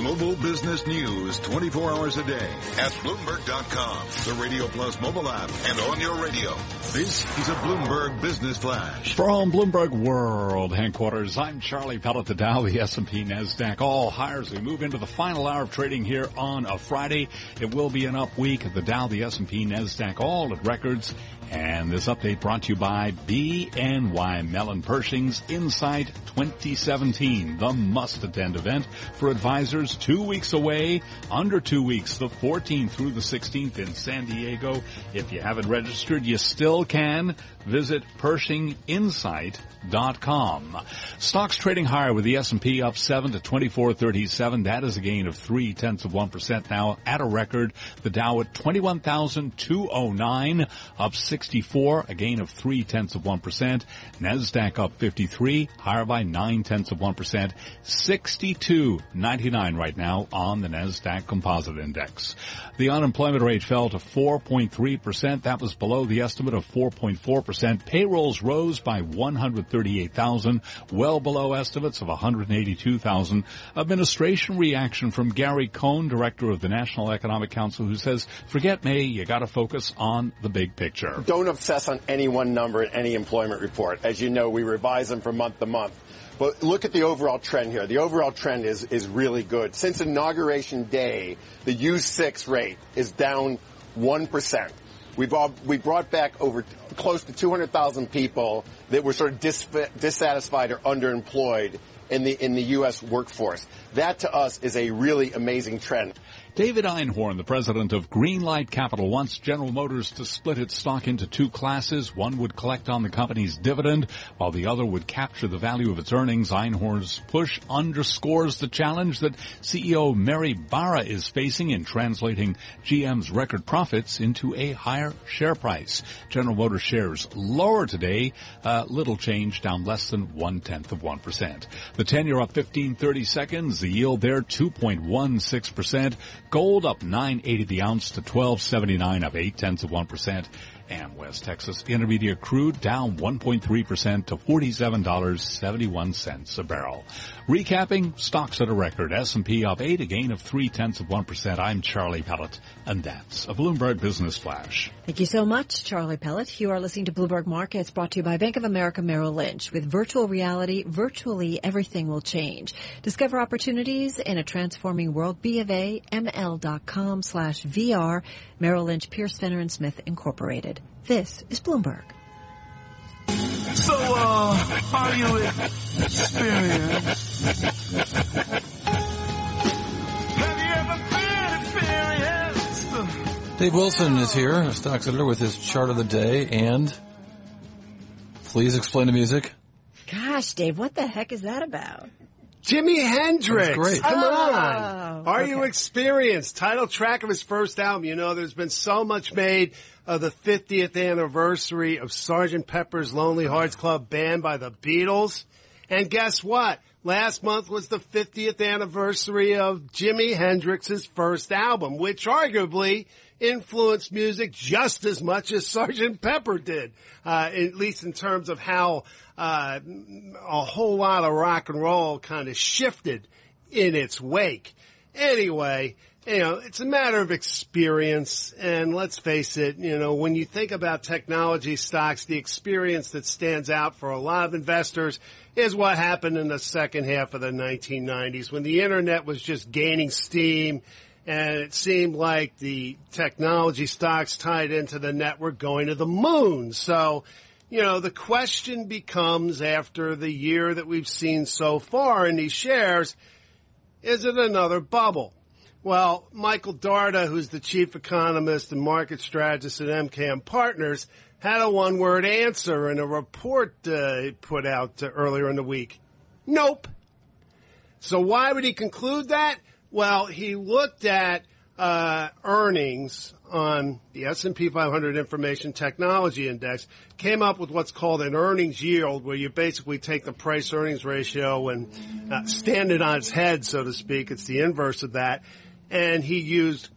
Global business news 24 hours a day at Bloomberg.com, the Radio Plus mobile app, and on your radio. This is a Bloomberg Business Flash. From Bloomberg World headquarters, I'm Charlie Pellet, the Dow, the S&P, NASDAQ, all hires. We move into the final hour of trading here on a Friday. It will be an up week. The Dow, the S&P, NASDAQ, all at records. And this update brought to you by BNY Mellon Pershing's Insight 2017, the must-attend event for advisors two weeks away, under two weeks, the 14th through the 16th in San Diego. If you haven't registered, you still can. Visit PershingInsight.com. Stocks trading higher with the S&P up 7 to 2437. That is a gain of 3 tenths of 1% now at a record. The Dow at 21,209 up 64, a gain of 3 tenths of 1%. NASDAQ up 53, higher by 9 tenths of 1%. 62.99 right now on the NASDAQ Composite Index. The unemployment rate fell to 4.3%. That was below the estimate of 4.4%. Payrolls rose by 138,000, well below estimates of 182,000. Administration reaction from Gary Cohn, director of the National Economic Council, who says, forget May, you gotta focus on the big picture. Don't obsess on any one number in any employment report. As you know, we revise them from month to month. But look at the overall trend here. The overall trend is, is really good. Since inauguration day, the U6 rate is down 1%. We've all, we brought back over close to 200,000 people that were sort of dis, dissatisfied or underemployed in the, in the U.S. workforce. That to us is a really amazing trend. David Einhorn, the president of Greenlight Capital, wants General Motors to split its stock into two classes. One would collect on the company's dividend, while the other would capture the value of its earnings. Einhorn's push underscores the challenge that CEO Mary Barra is facing in translating GM's record profits into a higher share price. General Motors shares lower today, uh, little change, down less than one tenth of one percent. The ten-year up 15 30 seconds. The yield there 2.16 percent. Gold up 980 the ounce to 1279 up 8 tenths of 1%. And West Texas Intermediate crude down 1.3% to $47.71 a barrel. Recapping, stocks at a record. S&P up 8, a gain of 3 tenths of 1%. I'm Charlie Pellet, and that's a Bloomberg Business Flash. Thank you so much, Charlie Pellet. You are listening to Bloomberg Markets brought to you by Bank of America Merrill Lynch. With virtual reality, virtually everything will change. Discover opportunities in a transforming world. B of A, ML.com slash VR, Merrill Lynch, Pierce, Fenner and Smith Incorporated. This is Bloomberg. So, uh, are you experienced? Have you ever been experienced? Dave Wilson is here, a stocks editor, with his chart of the day, and please explain the music. Gosh, Dave, what the heck is that about? Jimi Hendrix. That's great. Come Oh, on. Are you experienced? Title track of his first album. You know, there's been so much made of the 50th anniversary of Sgt. Pepper's Lonely Hearts Club Band by the Beatles. And guess what? Last month was the 50th anniversary of Jimi Hendrix's first album, which arguably influenced music just as much as Sgt. Pepper did, uh, at least in terms of how uh, a whole lot of rock and roll kind of shifted in its wake. Anyway, you know, it's a matter of experience, and let's face it, you know, when you think about technology stocks, the experience that stands out for a lot of investors is what happened in the second half of the 1990s when the internet was just gaining steam and it seemed like the technology stocks tied into the net were going to the moon. So, you know, the question becomes after the year that we've seen so far in these shares, is it another bubble? Well, Michael Darda, who's the chief economist and market strategist at MKM Partners, had a one-word answer in a report uh, put out uh, earlier in the week. Nope. So why would he conclude that? Well, he looked at uh, earnings on the S&P 500 Information Technology Index, came up with what's called an earnings yield, where you basically take the price earnings ratio and uh, stand it on its head, so to speak. It's the inverse of that. And he used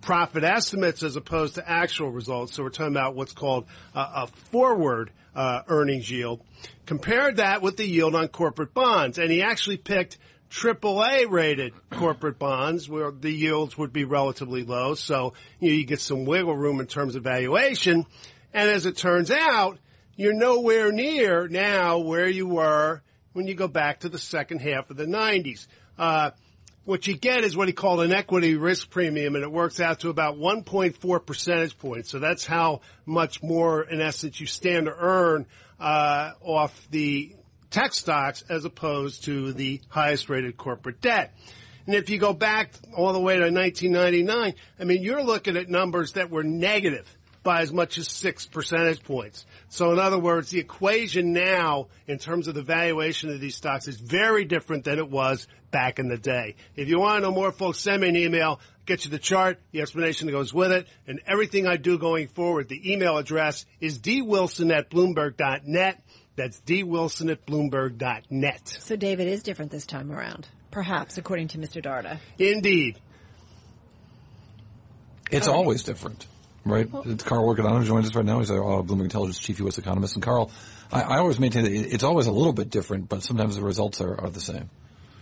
profit estimates as opposed to actual results. So we're talking about what's called a, a forward uh, earnings yield. Compared that with the yield on corporate bonds, and he actually picked AAA rated corporate bonds where the yields would be relatively low. So you, know, you get some wiggle room in terms of valuation. And as it turns out, you're nowhere near now where you were when you go back to the second half of the 90s. Uh, what you get is what he called an equity risk premium, and it works out to about 1.4 percentage points. So that's how much more, in essence, you stand to earn uh, off the tech stocks as opposed to the highest rated corporate debt. And if you go back all the way to 1999, I mean, you're looking at numbers that were negative by as much as six percentage points. So in other words, the equation now in terms of the valuation of these stocks is very different than it was back in the day. If you want to know more, folks, send me an email. Get you the chart, the explanation that goes with it, and everything I do going forward. The email address is dwilson at bloomberg.net. That's dwilson at bloomberg.net. So David is different this time around, perhaps, according to Mr. Darda. Indeed. It's always different, right? it's Carl Riccadonna who joins us right now. He's our uh, Bloomberg Intelligence Chief U.S. economist. And Carl, I, I always maintain that it's always a little bit different, but sometimes the results are, are the same.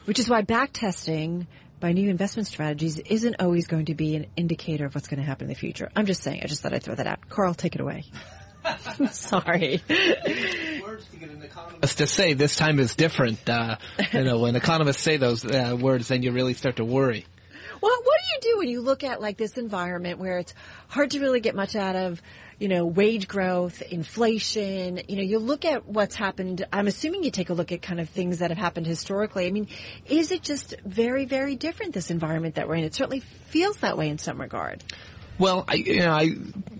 Which is why back testing by new investment strategies isn't always going to be an indicator of what's going to happen in the future. I'm just saying. I just thought I'd throw that out. Carl, take it away. Sorry. Us to say this time is different. Uh, you know, when economists say those uh, words, then you really start to worry. Well, what do you do when you look at like this environment where it's hard to really get much out of, you know, wage growth, inflation, you know, you look at what's happened. I'm assuming you take a look at kind of things that have happened historically. I mean, is it just very, very different, this environment that we're in? It certainly feels that way in some regard. Well, I, you know, I,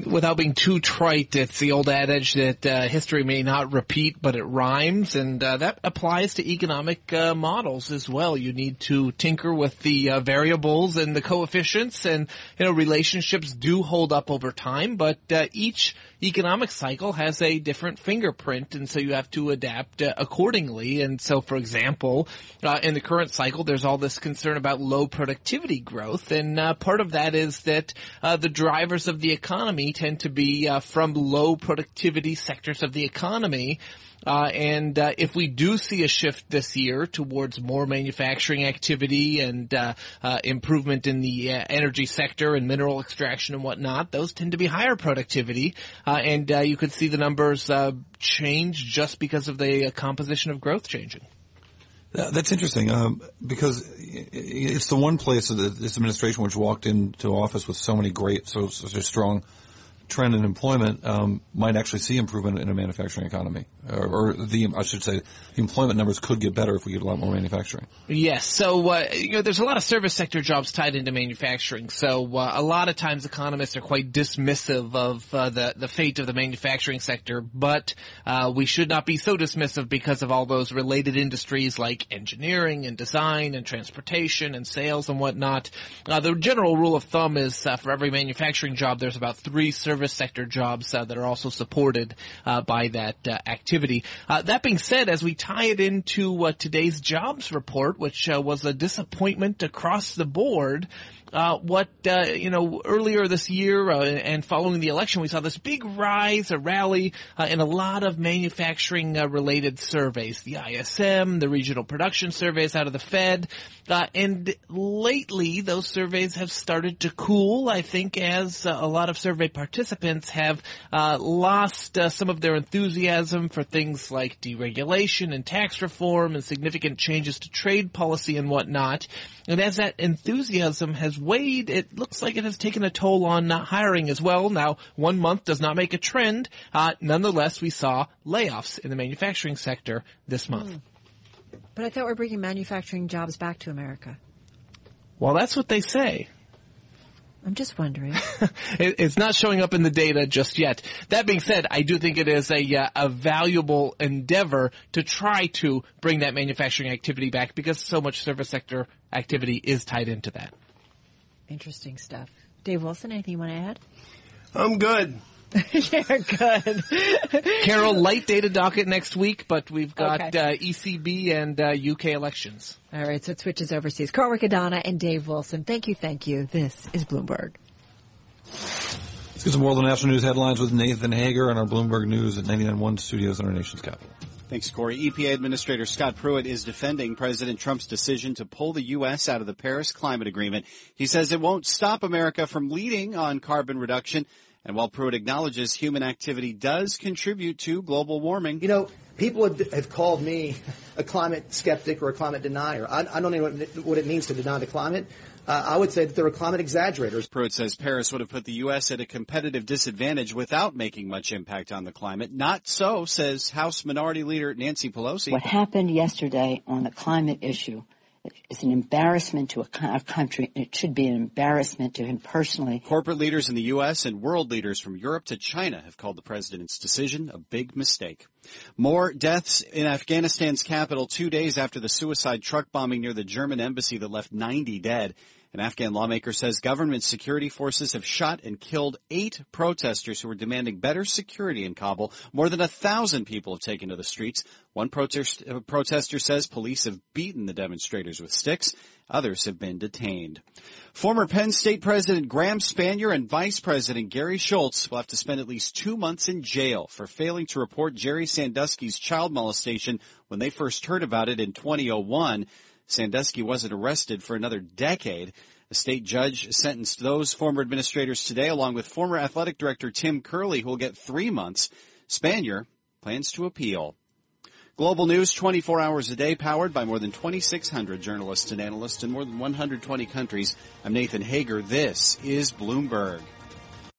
without being too trite, it's the old adage that uh, history may not repeat, but it rhymes, and uh, that applies to economic uh, models as well. You need to tinker with the uh, variables and the coefficients, and you know, relationships do hold up over time, but uh, each economic cycle has a different fingerprint, and so you have to adapt uh, accordingly. And so, for example, uh, in the current cycle, there's all this concern about low productivity growth, and uh, part of that is that uh, the drivers of the economy tend to be uh, from low productivity sectors of the economy. Uh, and uh, if we do see a shift this year towards more manufacturing activity and uh, uh, improvement in the uh, energy sector and mineral extraction and whatnot, those tend to be higher productivity, uh, and you could see the numbers change just because of the composition of growth changing. That's interesting um, because it's the one place that this administration, which walked into office with so many great, so a strong trend in employment, um, might actually see improvement in a manufacturing economy, or, or the I should say, the employment numbers could get better if we get a lot more manufacturing. Yes. So, uh, you know, there's a lot of service sector jobs tied into manufacturing. So, uh, a lot of times economists are quite dismissive of uh, the, the fate of the manufacturing sector, but uh, we should not be so dismissive because of all those related industries like engineering and design and transportation and sales and whatnot. Uh, the general rule of thumb is uh, for every manufacturing job, there's about three service sector jobs uh, that are also supported uh, by that uh, activity. That being said, as we tie it into today's jobs report, which was a disappointment across the board, uh, what uh, you know earlier this year uh, and following the election, we saw this big rise, a rally uh, in a lot of manufacturing uh, related surveys, the ISM, the regional production surveys out of the Fed, uh, and lately those surveys have started to cool. I think as a lot of survey participants have uh, lost some of their enthusiasm for things like deregulation and tax reform and significant changes to trade policy and whatnot. And as that enthusiasm has waned, it looks like it has taken a toll on uh, hiring as well. Now, one month does not make a trend. Uh, nonetheless, we saw layoffs in the manufacturing sector this month. But I thought we're bringing manufacturing jobs back to America. Well, that's what they say. I'm just wondering. It- it's not showing up in the data just yet. That being said, I do think it is a uh, a valuable endeavor to try to bring that manufacturing activity back because so much service sector activity is tied into that. Interesting stuff. Dave Wilson, anything you want to add? I'm good. You're good. Carol, light data docket next week, but we've got Okay. uh, ECB and uh, UK elections. All right, so it switches overseas. Carl Riccadonna and Dave Wilson. Thank you, thank you. This is Bloomberg. Let's get some world and national news headlines with Nathan Hager on our Bloomberg News at 99.1 Studios in our nation's capital. Thanks, Cory. EPA Administrator Scott Pruitt is defending President Trump's decision to pull the U.S. out of the Paris Climate Agreement. He says it won't stop America from leading on carbon reduction. And while Pruitt acknowledges human activity does contribute to global warming. You know, people have called me a climate skeptic or a climate denier. I, I don't know what it means to deny the climate. Uh, I would say that they're climate exaggerators. Pruitt says Paris would have put the U.S. at a competitive disadvantage without making much impact on the climate. Not so, says House Minority Leader Nancy Pelosi. What happened yesterday on the climate issue is an embarrassment to a country. It should be an embarrassment to him personally. Corporate leaders in the U.S. and world leaders from Europe to China have called the president's decision a big mistake. More deaths in Afghanistan's capital two days after the suicide truck bombing near the German embassy that left 90 dead. An Afghan lawmaker says government security forces have shot and killed eight protesters who were demanding better security in Kabul. More than a thousand people have taken to the streets. One protest, uh, protester says police have beaten the demonstrators with sticks. Others have been detained. Former Penn State President Graham Spanier and Vice President Gary Schultz will have to spend at least two months in jail for failing to report Jerry Sandusky's child molestation when they first heard about it in 2001. Sandusky wasn't arrested for another decade. A state judge sentenced those former administrators today, along with former athletic director Tim Curley, who will get three months. Spanier plans to appeal. Global news 24 hours a day, powered by more than 2,600 journalists and analysts in more than 120 countries. I'm Nathan Hager. This is Bloomberg.